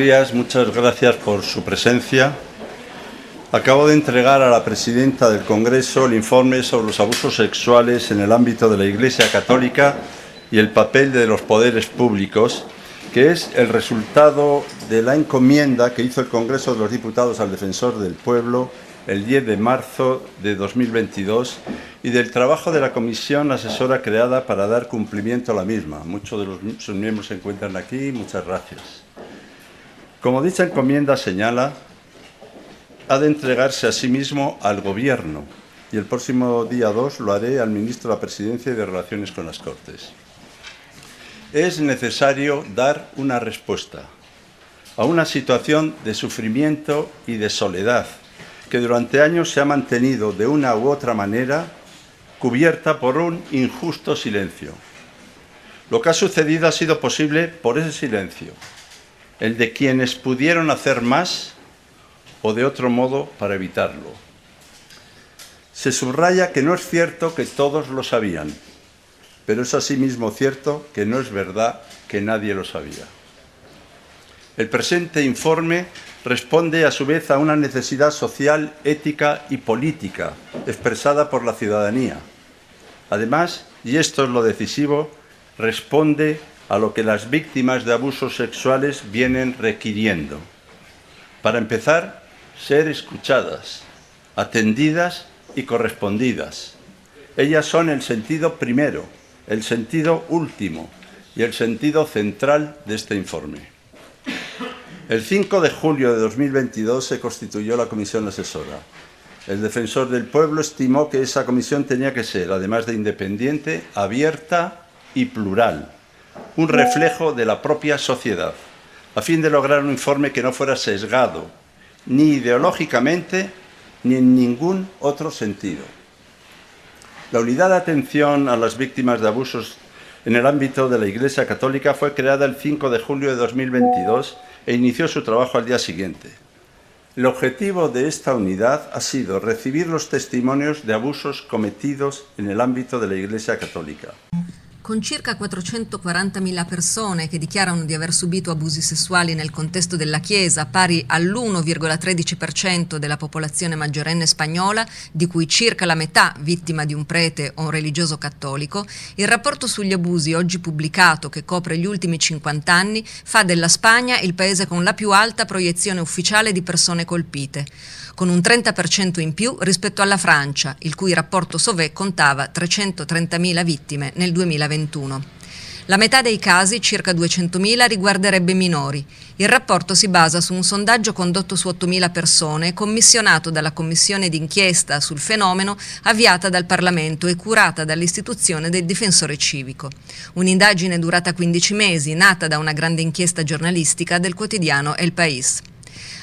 Días, muchas gracias por su presencia. Acabo de entregar a la presidenta del Congreso el informe sobre los abusos sexuales en el ámbito de la Iglesia Católica y el papel de los poderes públicos, que es el resultado de la encomienda que hizo el Congreso de los Diputados al Defensor del Pueblo el 10 de marzo de 2022 y del trabajo de la comisión asesora creada para dar cumplimiento a la misma. Muchos de sus miembros se encuentran aquí, muchas gracias. Como dicha encomienda señala, ha de entregarse a sí mismo al Gobierno y el próximo día 2 lo haré al ministro de la Presidencia y de Relaciones con las Cortes. Es necesario dar una respuesta a una situación de sufrimiento y de soledad que durante años se ha mantenido de una u otra manera cubierta por un injusto silencio. Lo que ha sucedido ha sido posible por ese silencio, el de quienes pudieron hacer más o de otro modo para evitarlo. Se subraya que no es cierto que todos lo sabían, pero es asimismo cierto que no es verdad que nadie lo sabía. El presente informe responde a su vez a una necesidad social, ética y política expresada por la ciudadanía. Además, y esto es lo decisivo, responde a lo que las víctimas de abusos sexuales vienen requiriendo. Para empezar, ser escuchadas, atendidas y correspondidas. Ellas son el sentido primero, el sentido último y el sentido central de este informe. El 5 de julio de 2022 se constituyó la comisión asesora. El defensor del pueblo estimó que esa comisión tenía que ser, además de independiente, abierta y plural, un reflejo de la propia sociedad, a fin de lograr un informe que no fuera sesgado, ni ideológicamente ni en ningún otro sentido. La unidad de atención a las víctimas de abusos en el ámbito de la Iglesia Católica fue creada el 5 de julio de 2022 e inició su trabajo al día siguiente. El objetivo de esta unidad ha sido recibir los testimonios de abusos cometidos en el ámbito de la Iglesia Católica. Con circa 440.000 persone che dichiarano di aver subito abusi sessuali nel contesto della Chiesa, pari all'1,13% della popolazione maggiorenne spagnola, di cui circa la metà vittima di un prete o un religioso cattolico, il rapporto sugli abusi oggi pubblicato, che copre gli ultimi 50 anni, fa della Spagna il paese con la più alta proiezione ufficiale di persone colpite con un 30% in più rispetto alla Francia, il cui rapporto Sauvé contava 330.000 vittime nel 2021. La metà dei casi, circa 200.000, riguarderebbe minori. Il rapporto si basa su un sondaggio condotto su 8.000 persone, commissionato dalla Commissione d'inchiesta sul fenomeno, avviata dal Parlamento e curata dall'istituzione del difensore civico. Un'indagine durata 15 mesi, nata da una grande inchiesta giornalistica del quotidiano El País.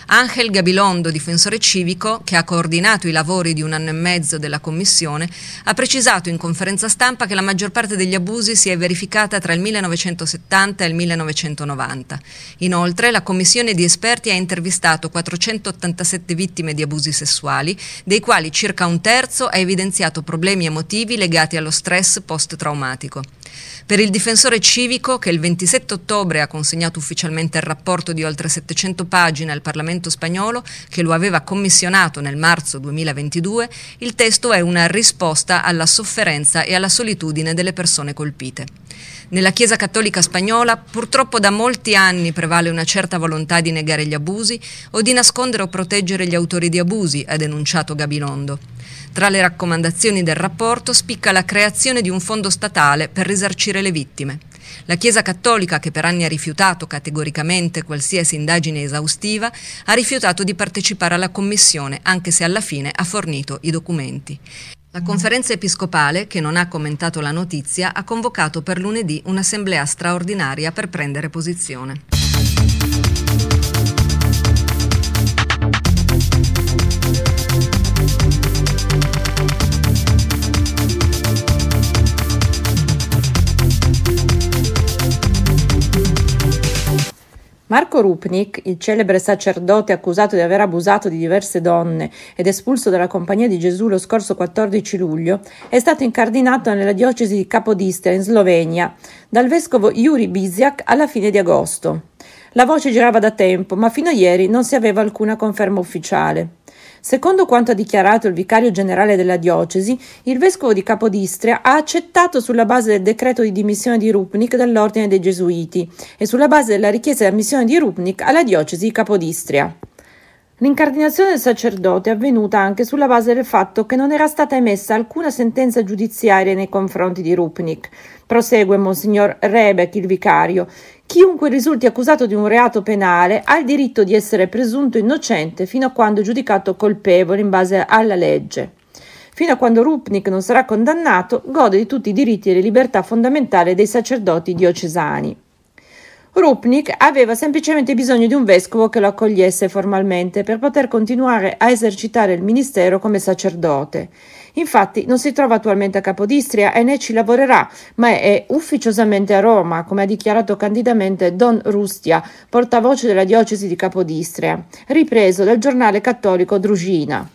Angel Gabilondo, difensore civico, che ha coordinato i lavori di un anno e mezzo della Commissione, ha precisato in conferenza stampa che la maggior parte degli abusi si è verificata tra il 1970 e il 1990. Inoltre, la Commissione di esperti ha intervistato 487 vittime di abusi sessuali, dei quali circa un terzo ha evidenziato problemi emotivi legati allo stress post-traumatico. Per il difensore civico, che il 27 ottobre ha consegnato ufficialmente il rapporto di oltre 700 pagine al Parlamento spagnolo, che lo aveva commissionato nel marzo 2022, il testo è una risposta alla sofferenza e alla solitudine delle persone colpite. Nella Chiesa cattolica spagnola purtroppo da molti anni prevale una certa volontà di negare gli abusi o di nascondere o proteggere gli autori di abusi, ha denunciato Gabilondo. Tra le raccomandazioni del rapporto spicca la creazione di un fondo statale per risarcire le vittime. La Chiesa Cattolica, che per anni ha rifiutato categoricamente qualsiasi indagine esaustiva, ha rifiutato di partecipare alla commissione, anche se alla fine ha fornito i documenti. La conferenza episcopale, che non ha commentato la notizia, ha convocato per lunedì un'assemblea straordinaria per prendere posizione. Marco Rupnik, il celebre sacerdote accusato di aver abusato di diverse donne ed espulso dalla Compagnia di Gesù lo scorso 14 luglio, è stato incardinato nella diocesi di Capodistria in Slovenia dal vescovo Juri Bizjak alla fine di agosto. La voce girava da tempo, ma fino a ieri non si aveva alcuna conferma ufficiale. Secondo quanto ha dichiarato il vicario generale della diocesi, il vescovo di Capodistria ha accettato sulla base del decreto di dimissione di Rupnik dall'ordine dei Gesuiti e sulla base della richiesta di ammissione di Rupnik alla diocesi di Capodistria. L'incardinazione del sacerdote è avvenuta anche sulla base del fatto che non era stata emessa alcuna sentenza giudiziaria nei confronti di Rupnik. Prosegue Monsignor Rebeck, il vicario. Chiunque risulti accusato di un reato penale ha il diritto di essere presunto innocente fino a quando giudicato colpevole in base alla legge. Fino a quando Rupnik non sarà condannato, gode di tutti i diritti e le libertà fondamentali dei sacerdoti diocesani. Rupnik aveva semplicemente bisogno di un vescovo che lo accogliesse formalmente per poter continuare a esercitare il ministero come sacerdote. Infatti non si trova attualmente a Capodistria e né ci lavorerà, ma è ufficiosamente a Roma, come ha dichiarato candidamente Don Rustia, portavoce della diocesi di Capodistria, ripreso dal giornale cattolico Drugina.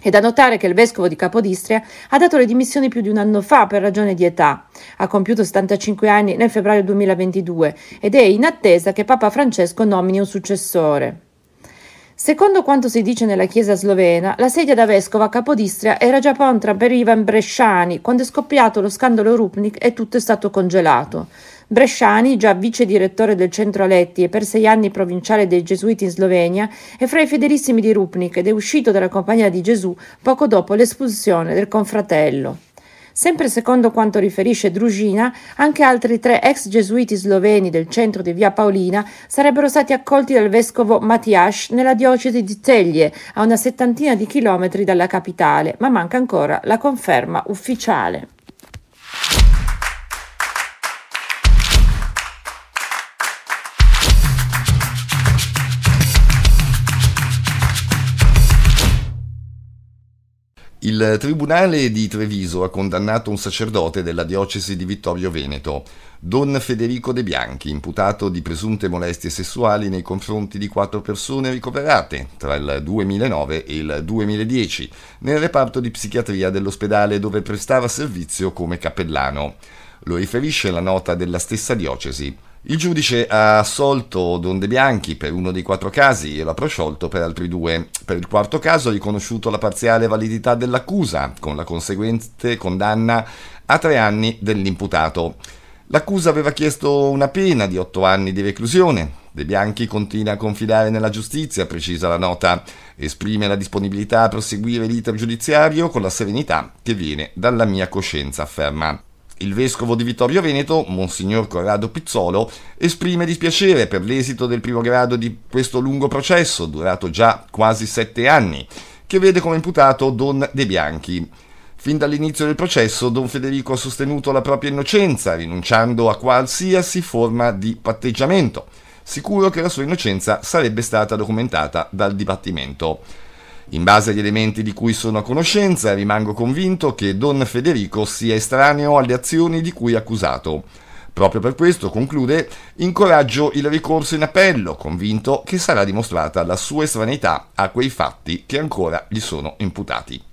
È da notare che il vescovo di Capodistria ha dato le dimissioni più di un anno fa per ragione di età. Ha compiuto 75 anni nel febbraio 2022 ed è in attesa che Papa Francesco nomini un successore. Secondo quanto si dice nella chiesa slovena, la sedia da vescovo a Capodistria era già pronta per Ivan Bresciani quando è scoppiato lo scandalo Rupnik e tutto è stato congelato. Bresciani, già vice direttore del centro Aletti e per sei anni provinciale dei Gesuiti in Slovenia, è fra i fedelissimi di Rupnik ed è uscito dalla Compagnia di Gesù poco dopo l'espulsione del confratello. Sempre secondo quanto riferisce Drugina, anche altri tre ex gesuiti sloveni del centro di Via Paolina sarebbero stati accolti dal vescovo Matias nella diocesi di Teglie, a una settantina di chilometri dalla capitale, ma manca ancora la conferma ufficiale. Il Tribunale di Treviso ha condannato un sacerdote della diocesi di Vittorio Veneto, Don Federico De Bianchi, imputato di presunte molestie sessuali nei confronti di quattro persone ricoverate tra il 2009 e il 2010 nel reparto di psichiatria dell'ospedale dove prestava servizio come cappellano. Lo riferisce la nota della stessa diocesi. Il giudice ha assolto Don De Bianchi per uno dei quattro casi e l'ha prosciolto per altri due. Per il quarto caso ha riconosciuto la parziale validità dell'accusa, con la conseguente condanna a tre anni dell'imputato. L'accusa aveva chiesto una pena di otto anni di reclusione. De Bianchi continua a confidare nella giustizia, precisa la nota. Esprime la disponibilità a proseguire l'iter giudiziario con la serenità che viene dalla mia coscienza, afferma. Il vescovo di Vittorio Veneto, Monsignor Corrado Pizzolo, esprime dispiacere per l'esito del primo grado di questo lungo processo, durato già quasi sette anni, che vede come imputato Don De Bianchi. Fin dall'inizio del processo, Don Federico ha sostenuto la propria innocenza, rinunciando a qualsiasi forma di patteggiamento, sicuro che la sua innocenza sarebbe stata documentata dal dibattimento. In base agli elementi di cui sono a conoscenza, rimango convinto che Don Federico sia estraneo alle azioni di cui è accusato. Proprio per questo, conclude, incoraggio il ricorso in appello, convinto che sarà dimostrata la sua estraneità a quei fatti che ancora gli sono imputati.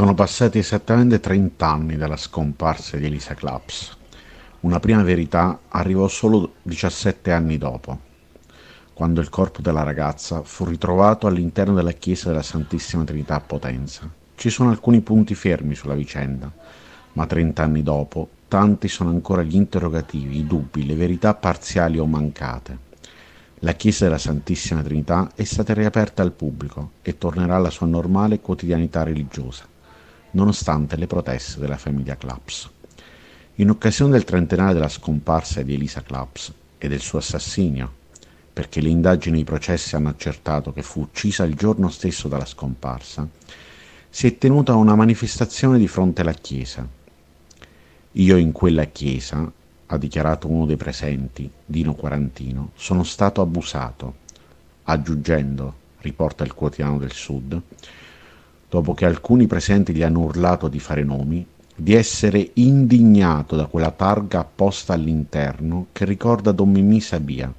Sono passati esattamente 30 anni dalla scomparsa di Elisa Claps. Una prima verità arrivò solo 17 anni dopo, quando il corpo della ragazza fu ritrovato all'interno della chiesa della Santissima Trinità a Potenza. Ci sono alcuni punti fermi sulla vicenda, ma 30 anni dopo tanti sono ancora gli interrogativi, i dubbi, le verità parziali o mancate. La chiesa della Santissima Trinità è stata riaperta al pubblico e tornerà alla sua normale quotidianità religiosa nonostante le proteste della famiglia Claps. In occasione del trentennale della scomparsa di Elisa Claps e del suo assassinio, perché le indagini e i processi hanno accertato che fu uccisa il giorno stesso della scomparsa, si è tenuta una manifestazione di fronte alla chiesa. Io in quella chiesa, ha dichiarato uno dei presenti, Dino Quarantino, sono stato abusato, aggiungendo, riporta il quotidiano del Sud, dopo che alcuni presenti gli hanno urlato di fare nomi, di essere indignato da quella targa apposta all'interno che ricorda Don Mimì Sabia,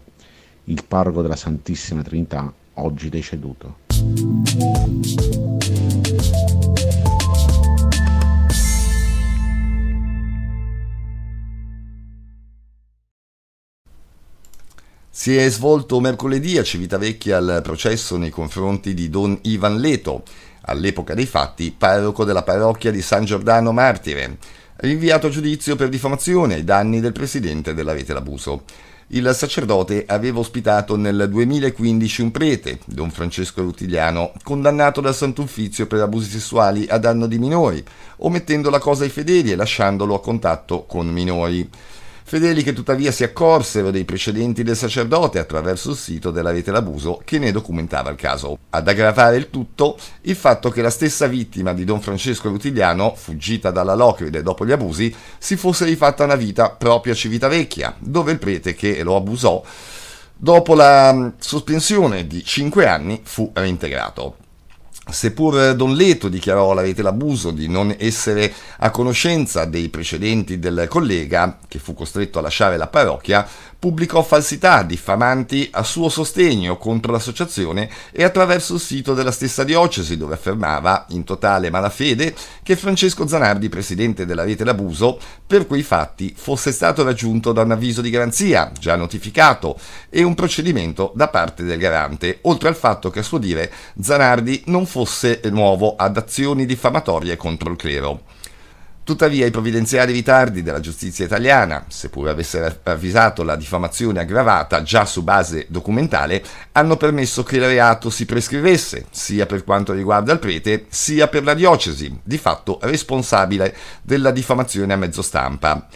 il parroco della Santissima Trinità, oggi deceduto. Si è svolto mercoledì a Civitavecchia il processo nei confronti di Don Ivan Leto, all'epoca dei fatti parroco della parrocchia di San Giordano Martire, rinviato a giudizio per diffamazione ai danni del presidente della Rete Labuso. Il sacerdote aveva ospitato nel 2015 un prete, Don Francesco Rutigliano, condannato dal Sant'Uffizio per abusi sessuali a danno di minori, omettendo la cosa ai fedeli e lasciandolo a contatto con minori. Fedeli che tuttavia si accorsero dei precedenti del sacerdote attraverso il sito della rete Labuso che ne documentava il caso. Ad aggravare il tutto, il fatto che la stessa vittima di Don Francesco Rutigliano, fuggita dalla Locride dopo gli abusi, si fosse rifatta una vita proprio a Civitavecchia, dove il prete che lo abusò, dopo la sospensione di 5 anni, fu reintegrato. Seppur Don Leto dichiarò alla rete l'abuso di non essere a conoscenza dei precedenti del collega, che fu costretto a lasciare la parrocchia, pubblicò falsità diffamanti a suo sostegno contro l'associazione e attraverso il sito della stessa diocesi dove affermava, in totale malafede, che Francesco Zanardi, presidente della rete L'Abuso, per quei fatti fosse stato raggiunto da un avviso di garanzia, già notificato, e un procedimento da parte del garante, oltre al fatto che a suo dire Zanardi non fosse nuovo ad azioni diffamatorie contro il clero. Tuttavia i provvidenziali ritardi della giustizia italiana, seppur avessero avvisato la diffamazione aggravata già su base documentale, hanno permesso che il reato si prescrivesse, sia per quanto riguarda il prete, sia per la diocesi, di fatto responsabile della diffamazione a mezzo stampa.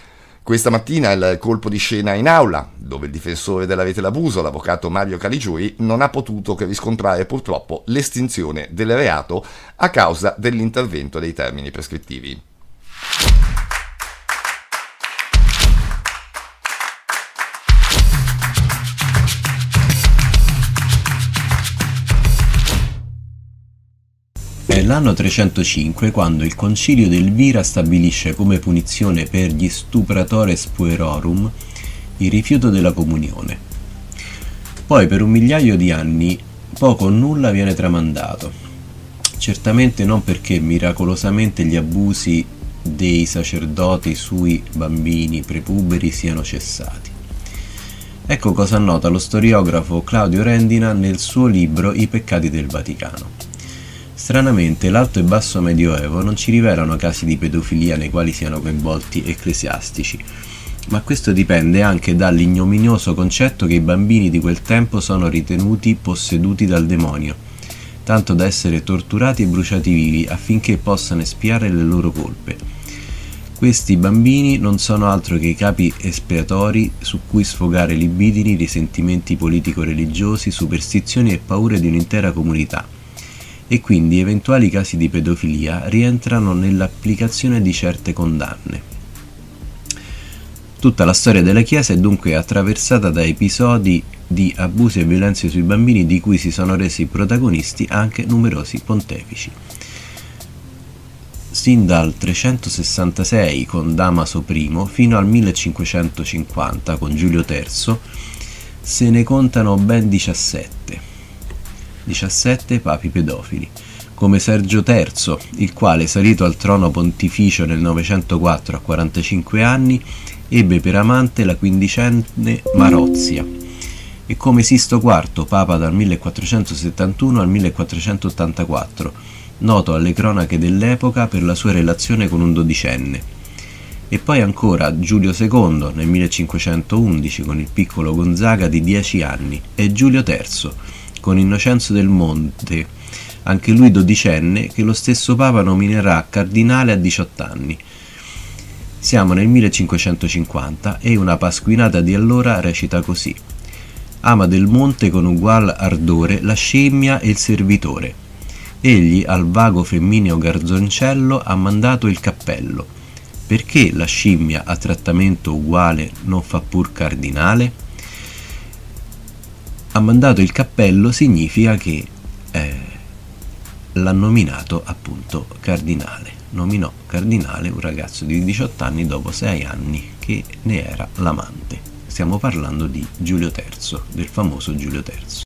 Questa mattina il colpo di scena in aula, dove il difensore della rete l'abuso, l'avvocato Mario Caligiuri, non ha potuto che riscontrare purtroppo l'estinzione del reato a causa dell'intervento dei termini prescrittivi. È l'anno 305 quando il concilio d'Elvira stabilisce come punizione per gli stupratores puerorum il rifiuto della comunione. Poi per un migliaio di anni poco o nulla viene tramandato, certamente non perché miracolosamente gli abusi dei sacerdoti sui bambini prepuberi siano cessati. Ecco cosa annota lo storiografo Claudio Rendina nel suo libro I peccati del Vaticano. Stranamente l'alto e basso medioevo non ci rivelano casi di pedofilia nei quali siano coinvolti ecclesiastici, ma questo dipende anche dall'ignominioso concetto che i bambini di quel tempo sono ritenuti posseduti dal demonio, tanto da essere torturati e bruciati vivi affinché possano espiare le loro colpe questi bambini non sono altro che i capi espiatori su cui sfogare libidini, risentimenti politico-religiosi, superstizioni e paure di un'intera comunità. E quindi eventuali casi di pedofilia rientrano nell'applicazione di certe condanne. Tutta la storia della Chiesa è dunque attraversata da episodi di abusi e violenze sui bambini di cui si sono resi protagonisti anche numerosi pontefici sin dal 366 con Damaso I fino al 1550 con Giulio III se ne contano ben 17. 17 papi pedofili, come Sergio III, il quale, salito al trono pontificio nel 904 a 45 anni, ebbe per amante la quindicenne Marozia, e come Sisto IV, papa dal 1471 al 1484, noto alle cronache dell'epoca per la sua relazione con un dodicenne. E poi ancora Giulio II nel 1511 con il piccolo Gonzaga di 10 anni e Giulio III con Innocenzo del Monte, anche lui dodicenne, che lo stesso Papa nominerà cardinale a 18 anni. Siamo nel 1550 e una pasquinata di allora recita così. Ama del monte con ugual ardore la scimmia e il servitore egli al vago femmineo garzoncello ha mandato il cappello. Perché la scimmia a trattamento uguale non fa pur cardinale? Ha mandato il cappello significa che eh, l'ha nominato appunto cardinale. nominò cardinale un ragazzo di 18 anni dopo 6 anni che ne era l'amante. Stiamo parlando di Giulio III, del famoso Giulio III.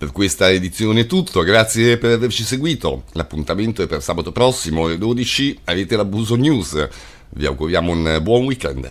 Per questa edizione è tutto, grazie per averci seguito. L'appuntamento è per sabato prossimo alle 12, avete l'Abuso News. Vi auguriamo un buon weekend.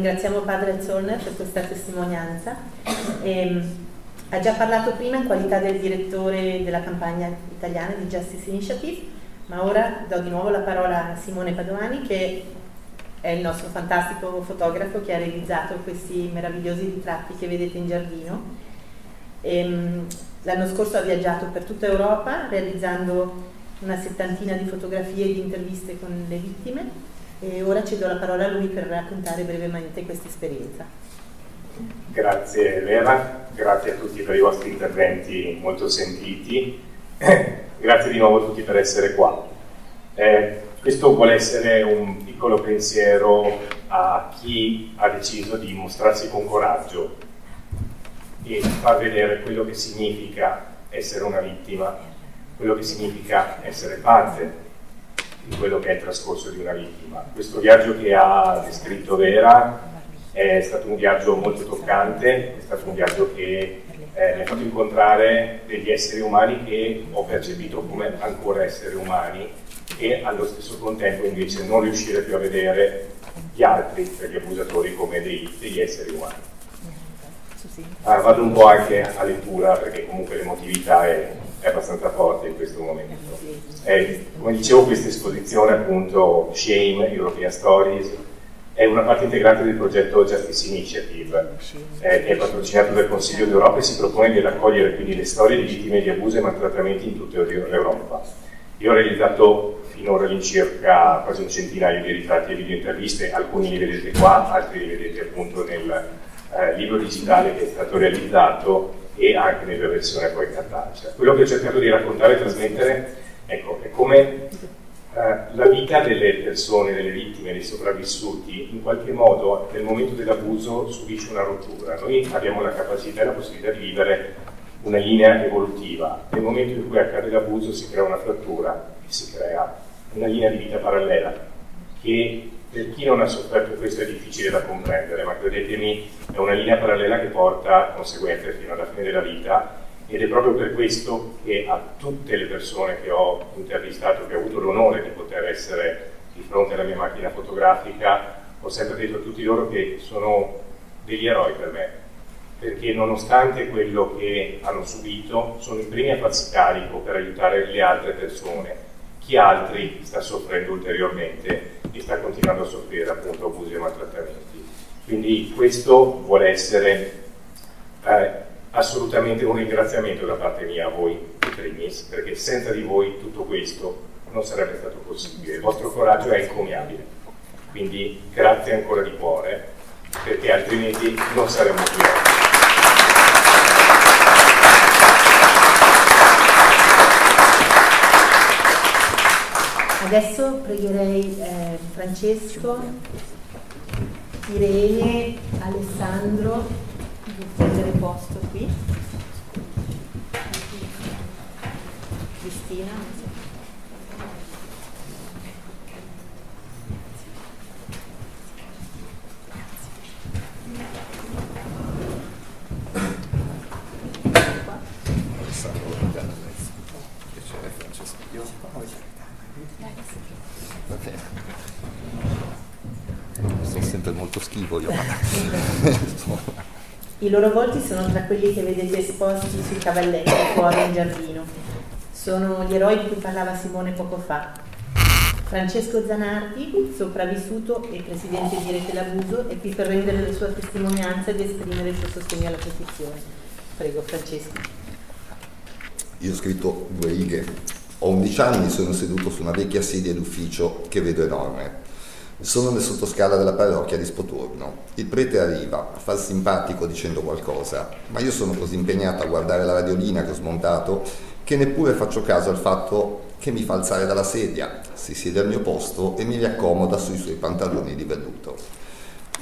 Ringraziamo Padre Zollner per questa testimonianza. E, ha già parlato prima in qualità del direttore della campagna italiana di Justice Initiative, ma ora do di nuovo la parola a Simone Padovani che è il nostro fantastico fotografo che ha realizzato questi meravigliosi ritratti che vedete in giardino. E, l'anno scorso ha viaggiato per tutta Europa realizzando una settantina di fotografie e di interviste con le vittime e ora cedo la parola a lui per raccontare brevemente questa esperienza. Grazie Vera, grazie a tutti per i vostri interventi molto sentiti, grazie di nuovo a tutti per essere qua. Eh, questo vuole essere un piccolo pensiero a chi ha deciso di mostrarsi con coraggio e far vedere quello che significa essere una vittima, quello che significa essere parte di quello che è il trascorso di una vittima. Questo viaggio che ha descritto Vera è stato un viaggio molto toccante, è stato un viaggio che eh, mi ha fatto incontrare degli esseri umani che ho percepito come ancora esseri umani e allo stesso contempo invece non riuscire più a vedere gli altri, per gli abusatori, come dei, degli esseri umani. Ah, vado un po' anche a lettura perché comunque l'emotività è, è abbastanza forte in questo momento. Eh, come dicevo, questa esposizione, appunto, Shame, European Stories, è una parte integrante del progetto Justice Initiative, eh, che è patrocinato dal Consiglio d'Europa e si propone di raccogliere quindi le storie di vittime di abuso e maltrattamenti in tutta l'Europa. Io ho realizzato finora all'incirca quasi un centinaio di ritratti e video interviste, alcuni li vedete qua, altri li vedete appunto nel eh, libro digitale che è stato realizzato e anche nella versione poi cartacea. Quello che ho cercato di raccontare e trasmettere ecco, è come eh, la vita delle persone, delle vittime, dei sopravvissuti, in qualche modo nel momento dell'abuso subisce una rottura. Noi abbiamo la capacità e la possibilità di vivere una linea evolutiva. Nel momento in cui accade l'abuso si crea una frattura si crea una linea di vita parallela che per chi non ha sofferto questo è difficile da comprendere, ma credetemi è una linea parallela che porta conseguenze fino alla fine della vita ed è proprio per questo che a tutte le persone che ho intervistato, che ho avuto l'onore di poter essere di fronte alla mia macchina fotografica, ho sempre detto a tutti loro che sono degli eroi per me, perché nonostante quello che hanno subito, sono i primi a farsi carico per aiutare le altre persone. Chi altri sta soffrendo ulteriormente e sta continuando a soffrire appunto abusi e maltrattamenti. Quindi questo vuole essere eh, assolutamente un ringraziamento da parte mia a voi, primis, perché senza di voi tutto questo non sarebbe stato possibile. Il vostro coraggio è incommiabile. Quindi grazie ancora di cuore, perché altrimenti non saremmo qui Adesso pregherei eh, Francesco, Irene, Alessandro di prendere posto qui. Cristina. Sono sempre molto schifo io. I loro volti sono tra quelli che vedete esposti sui cavalletti fuori in giardino. Sono gli eroi di cui parlava Simone poco fa. Francesco Zanardi, sopravvissuto e presidente di Rete L'Abuso, è qui per rendere la sua testimonianza ed esprimere il suo sostegno alla petizione. Prego, Francesco. Io ho scritto due righe. Ho 11 anni, sono seduto su una vecchia sedia d'ufficio che vedo enorme. Sono nel sottoscala della parrocchia di Spotorno. Il prete arriva, fa il simpatico dicendo qualcosa, ma io sono così impegnato a guardare la radiolina che ho smontato che neppure faccio caso al fatto che mi fa alzare dalla sedia, si siede al mio posto e mi riaccomoda sui suoi pantaloni di velluto.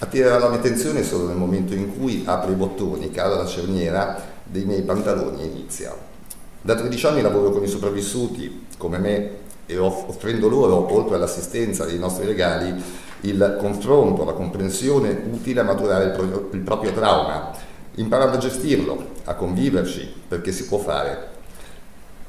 Attirerà la mia attenzione solo nel momento in cui apre i bottoni, cala la cerniera dei miei pantaloni e inizia. Da 13 anni lavoro con i sopravvissuti, come me, e offrendo loro, oltre all'assistenza dei nostri legali, il confronto, la comprensione utile a maturare il proprio, il proprio trauma, imparando a gestirlo, a conviverci, perché si può fare.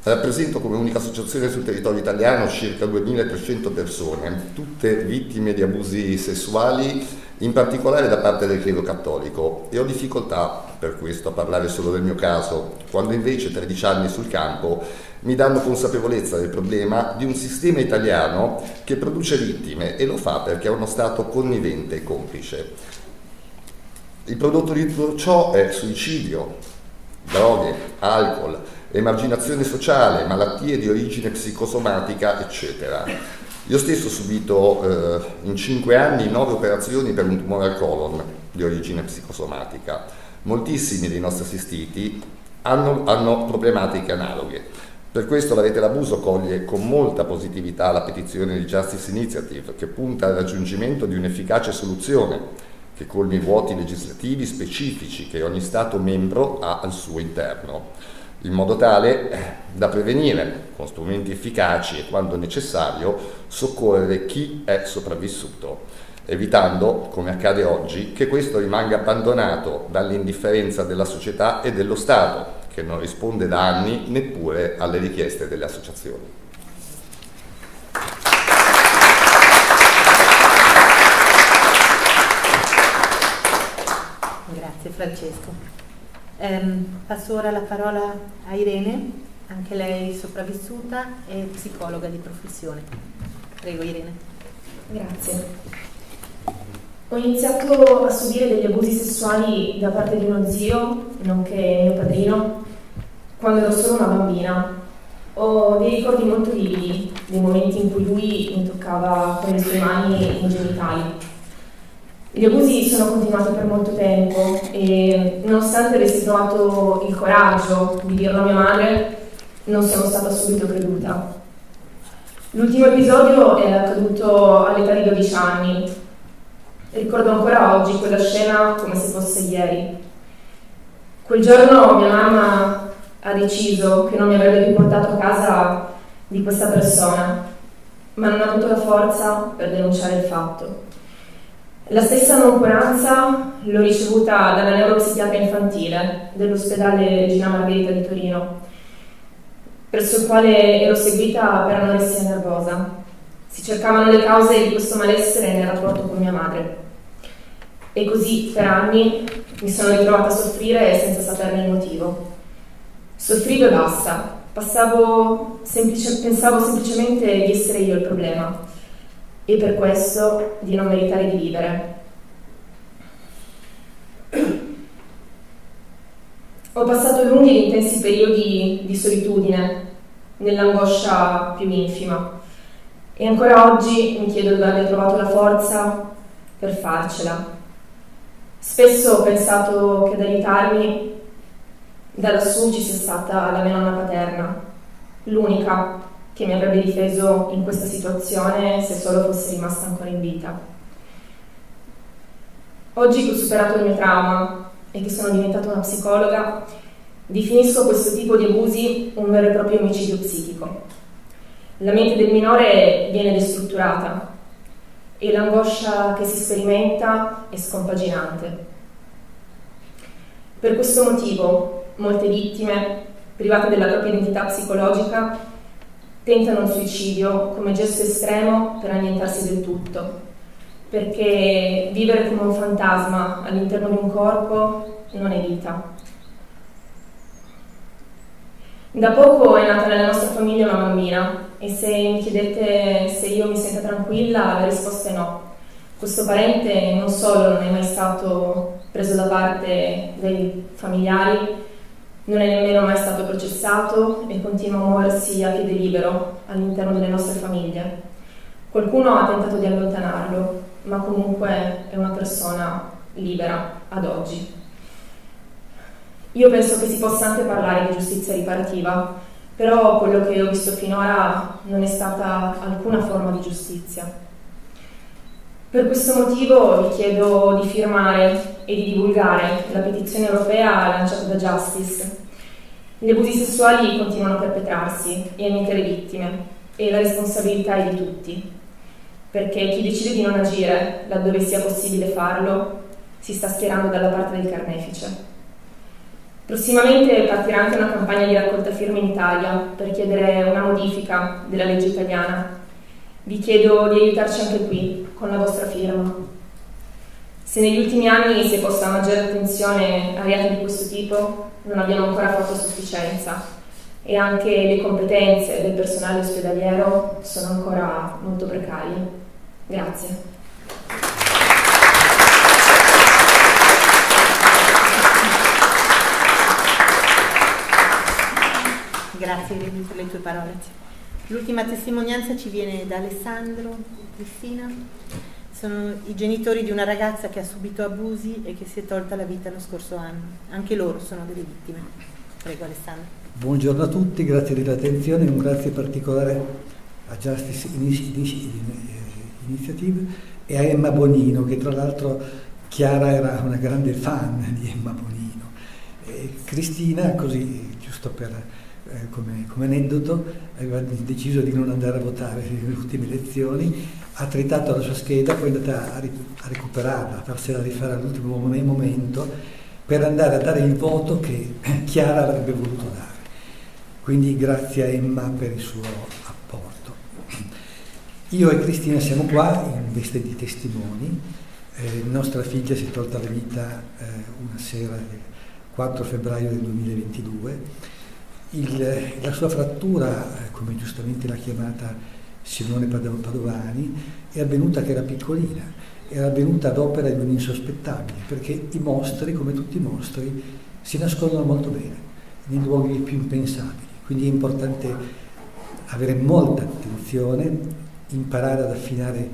Rappresento come unica associazione sul territorio italiano circa 2300 persone, tutte vittime di abusi sessuali, in particolare da parte del credo cattolico, e ho difficoltà per questo a parlare solo del mio caso, quando invece 13 anni sul campo mi danno consapevolezza del problema di un sistema italiano che produce vittime e lo fa perché è uno Stato connivente e complice. Il prodotto di tutto ciò è suicidio, droghe, alcol, emarginazione sociale, malattie di origine psicosomatica, eccetera. Io stesso ho subito eh, in cinque anni nove operazioni per un tumore al colon di origine psicosomatica. Moltissimi dei nostri assistiti hanno, hanno problematiche analoghe. Per questo la rete L'Abuso coglie con molta positività la petizione di Justice Initiative che punta al raggiungimento di un'efficace soluzione che colmi i vuoti legislativi specifici che ogni Stato membro ha al suo interno in modo tale eh, da prevenire con strumenti efficaci e quando necessario soccorrere chi è sopravvissuto, evitando, come accade oggi, che questo rimanga abbandonato dall'indifferenza della società e dello Stato, che non risponde da anni neppure alle richieste delle associazioni. Grazie Francesco. Um, passo ora la parola a Irene, anche lei sopravvissuta e psicologa di professione. Prego Irene. Grazie. Ho iniziato a subire degli abusi sessuali da parte di uno zio, nonché mio padrino, quando ero solo una bambina. Ho dei ricordi molto vividi, dei momenti in cui lui mi toccava con le sue mani i genitali gli abusi sono continuati per molto tempo e nonostante avessi trovato il coraggio di dirlo a mia madre, non sono stata subito creduta. L'ultimo episodio è accaduto all'età di 12 anni. Ricordo ancora oggi quella scena come se fosse ieri. Quel giorno mia mamma ha deciso che non mi avrebbe più portato a casa di questa persona, ma non ha avuto la forza per denunciare il fatto. La stessa noncuranza l'ho ricevuta dalla neuropsichiatra infantile dell'ospedale Regina Margherita di Torino, presso il quale ero seguita per anoressia nervosa. Si cercavano le cause di questo malessere nel rapporto con mia madre. E così per anni mi sono ritrovata a soffrire senza saperne il motivo. Soffrivo e basta. Semplice, pensavo semplicemente di essere io il problema e per questo di non meritare di vivere. Ho passato lunghi e intensi periodi di solitudine, nell'angoscia più infima, e ancora oggi mi chiedo dove abbia trovato la forza per farcela. Spesso ho pensato che ad aiutarmi da lassù ci sia stata la mia nonna paterna, l'unica che mi avrebbe difeso in questa situazione se solo fosse rimasta ancora in vita. Oggi che ho superato il mio trauma e che sono diventata una psicologa, definisco questo tipo di abusi un vero e proprio omicidio psichico. La mente del minore viene destrutturata e l'angoscia che si sperimenta è scompaginante. Per questo motivo molte vittime, private della propria identità psicologica, tentano un suicidio come gesto estremo per annientarsi del tutto, perché vivere come un fantasma all'interno di un corpo non è vita. Da poco è nata nella nostra famiglia una bambina e se mi chiedete se io mi sento tranquilla, la risposta è no. Questo parente non solo non è mai stato preso da parte dai familiari, non è nemmeno mai stato processato e continua a muoversi a piede libero all'interno delle nostre famiglie. Qualcuno ha tentato di allontanarlo, ma comunque è una persona libera ad oggi. Io penso che si possa anche parlare di giustizia riparativa, però quello che ho visto finora non è stata alcuna forma di giustizia. Per questo motivo vi chiedo di firmare e di divulgare la petizione europea lanciata da Justice. Gli abusi sessuali continuano a perpetrarsi e a mietere vittime e la responsabilità è di tutti, perché chi decide di non agire laddove sia possibile farlo si sta schierando dalla parte del carnefice. Prossimamente partirà anche una campagna di raccolta firme in Italia per chiedere una modifica della legge italiana. Vi chiedo di aiutarci anche qui con la vostra firma. Se negli ultimi anni si è posta maggiore attenzione a reati di questo tipo, non abbiamo ancora fatto sufficienza e anche le competenze del personale ospedaliero sono ancora molto precarie. Grazie. Grazie per le tue parole. L'ultima testimonianza ci viene da Alessandro, Cristina. Sono i genitori di una ragazza che ha subito abusi e che si è tolta la vita lo scorso anno. Anche loro sono delle vittime. Prego Alessandro. Buongiorno a tutti, grazie dell'attenzione e un grazie particolare a Justice Initiative e a Emma Bonino, che tra l'altro Chiara era una grande fan di Emma Bonino. E Cristina, così giusto per eh, come, come, aneddoto, aveva deciso di non andare a votare nelle ultime elezioni, ha tritato la sua scheda, poi è andata a, a recuperarla, a farsela rifare all'ultimo momento per andare a dare il voto che Chiara avrebbe voluto dare. Quindi grazie a Emma per il suo apporto. Io e Cristina siamo qua in veste di testimoni. Eh, nostra figlia si è tolta la vita eh, una sera del 4 febbraio del 2022 il, la sua frattura, come giustamente l'ha chiamata Simone Padovani, è avvenuta che era piccolina, era avvenuta ad opera di un insospettabile, perché i mostri, come tutti i mostri, si nascondono molto bene, nei luoghi più impensabili. Quindi è importante avere molta attenzione, imparare ad affinare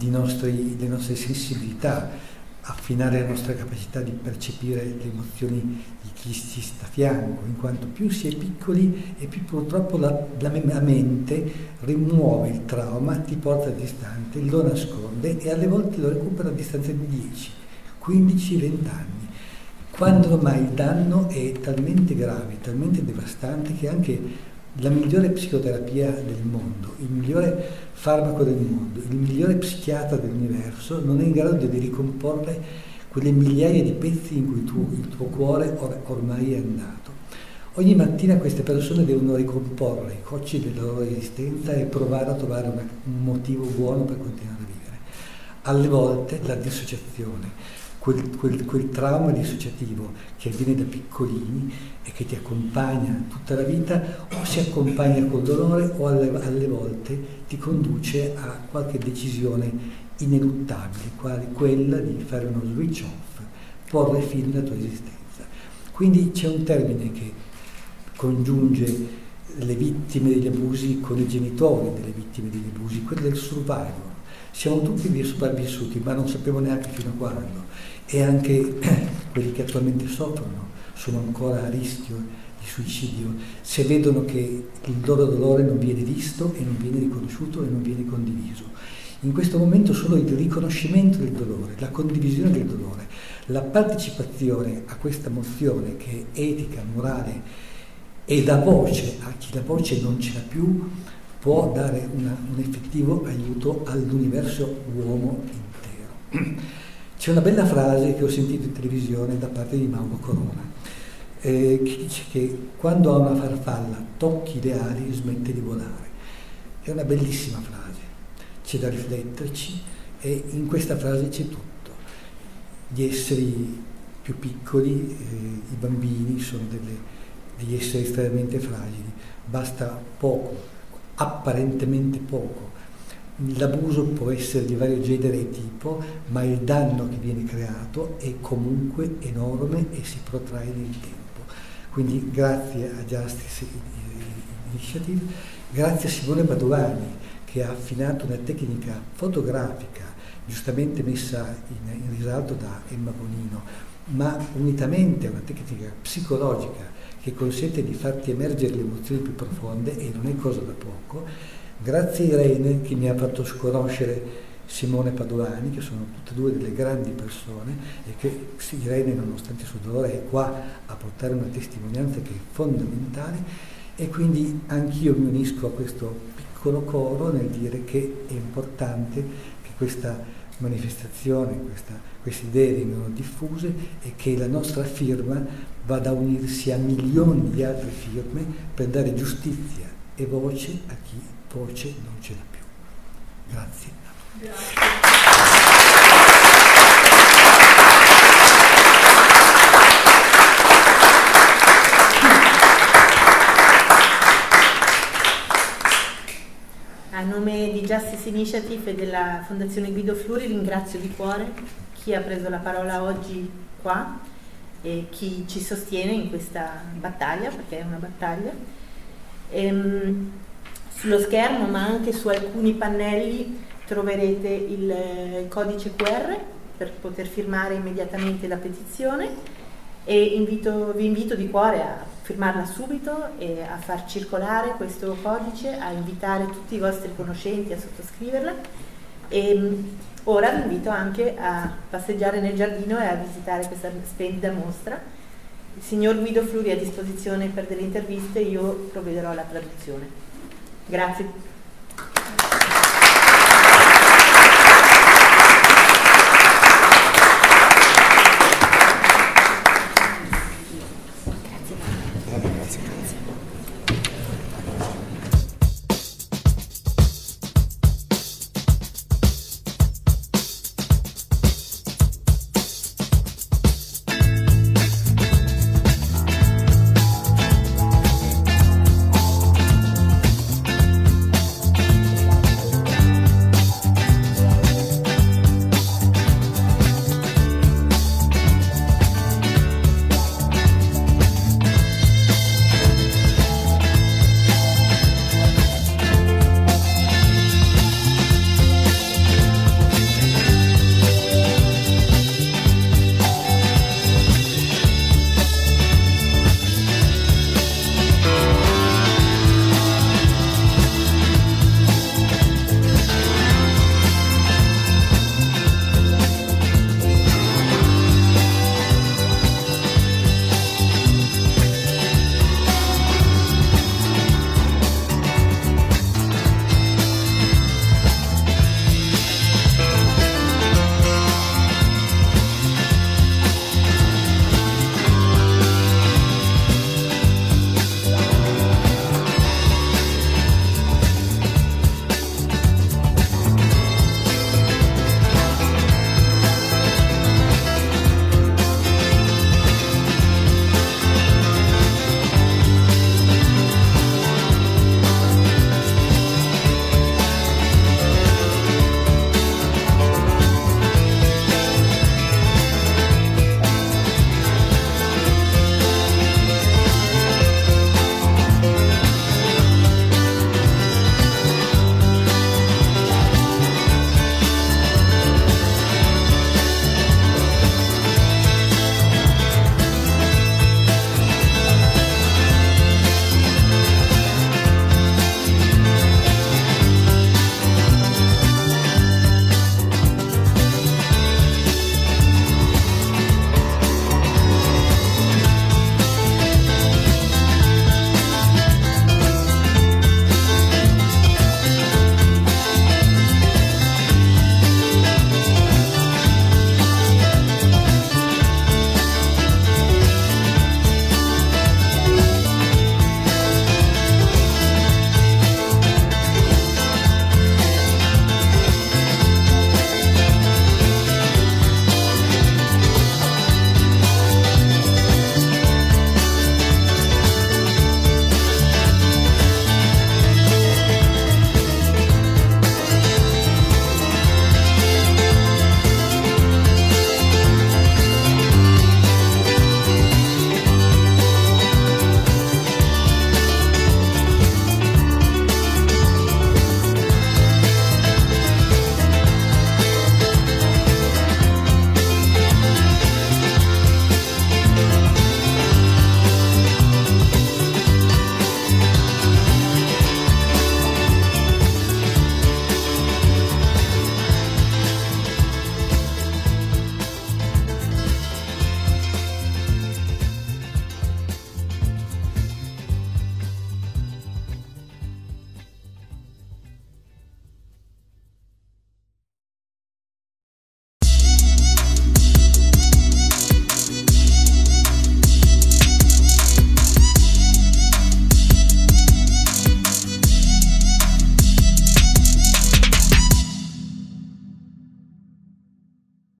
nostri, le nostre sensibilità, affinare la nostra capacità di percepire le emozioni di chi ci sta a fianco, in quanto più si è piccoli e più purtroppo la, la, mente rimuove il trauma, ti porta distante, lo nasconde e alle volte lo recupera a distanza di 10, 15, 20 anni. Quando ormai il danno è talmente grave, talmente devastante che anche la migliore psicoterapia del mondo, il migliore farmaco del mondo, il migliore psichiatra dell'universo non è in grado di ricomporre quelle migliaia di pezzi in cui tu, il tuo cuore or- ormai è andato. Ogni mattina queste persone devono ricomporre i cocci della loro esistenza e provare a trovare un motivo buono per continuare a vivere. Alle volte la dissociazione, quel, quel, quel, trauma dissociativo che avviene da piccolini e che ti accompagna tutta la vita o si accompagna col dolore o alle, alle volte ti conduce a qualche decisione ineluttabile, quale quella di fare uno switch off, porre fine alla tua esistenza. Quindi c'è un termine che congiunge le vittime degli abusi con i genitori delle vittime degli abusi, quello del survival. Siamo tutti sopravvissuti, ma non sappiamo neanche fino a quando e anche quelli che attualmente soffrono sono ancora a rischio di suicidio se vedono che il loro dolore non viene visto e non viene riconosciuto e non viene condiviso. In questo momento solo il riconoscimento del dolore, la condivisione del dolore, la partecipazione a questa mozione che è etica, morale e dà voce a chi la voce non ce l'ha più, può dare una, un effettivo aiuto all'universo uomo intero. C'è una bella frase che ho sentito in televisione da parte di Mauro Corona, eh, che dice che quando a una farfalla tocchi le ali smette di volare. È una bellissima frase, c'è da rifletterci e in questa frase c'è tutto. Gli esseri più piccoli, eh, i bambini, sono delle, degli esseri estremamente fragili, basta poco, apparentemente poco. L'abuso può essere di vario genere e tipo, ma il danno che viene creato è comunque enorme e si protrae nel tempo. Quindi grazie a Justice Initiative, grazie a Simone Padovani che ha affinato una tecnica fotografica giustamente messa in, in risalto da Emma Bonino, ma unitamente a una tecnica psicologica che consente di farti emergere le emozioni più profonde e non è cosa da poco, grazie Irene che mi ha fatto conoscere Simone Padovani, che sono tutte e due delle grandi persone e che Irene, nonostante il suo dolore, è qua a portare una testimonianza che è fondamentale. E quindi anch'io mi unisco a questo piccolo coro nel dire che è importante che questa manifestazione, queste idee vengano diffuse e che la nostra firma vada a unirsi a milioni di altre firme per dare giustizia e voce a chi voce non ce l'ha più. Grazie. A nome di Justice Initiative e della Fondazione Guido Fluri ringrazio di cuore chi ha preso la parola oggi qua e chi ci sostiene in questa battaglia, perché è una battaglia. Ehm, sullo schermo, ma anche su alcuni pannelli, troverete il, il codice QR per poter firmare immediatamente la petizione e invito, vi invito di cuore a firmarla subito e a far circolare questo codice, a invitare tutti i vostri conoscenti a sottoscriverla e mm, ora vi invito anche a passeggiare nel giardino e a visitare questa splendida mostra. Il signor Guido Fluri è a disposizione per delle interviste, io provvederò alla traduzione. Grazie.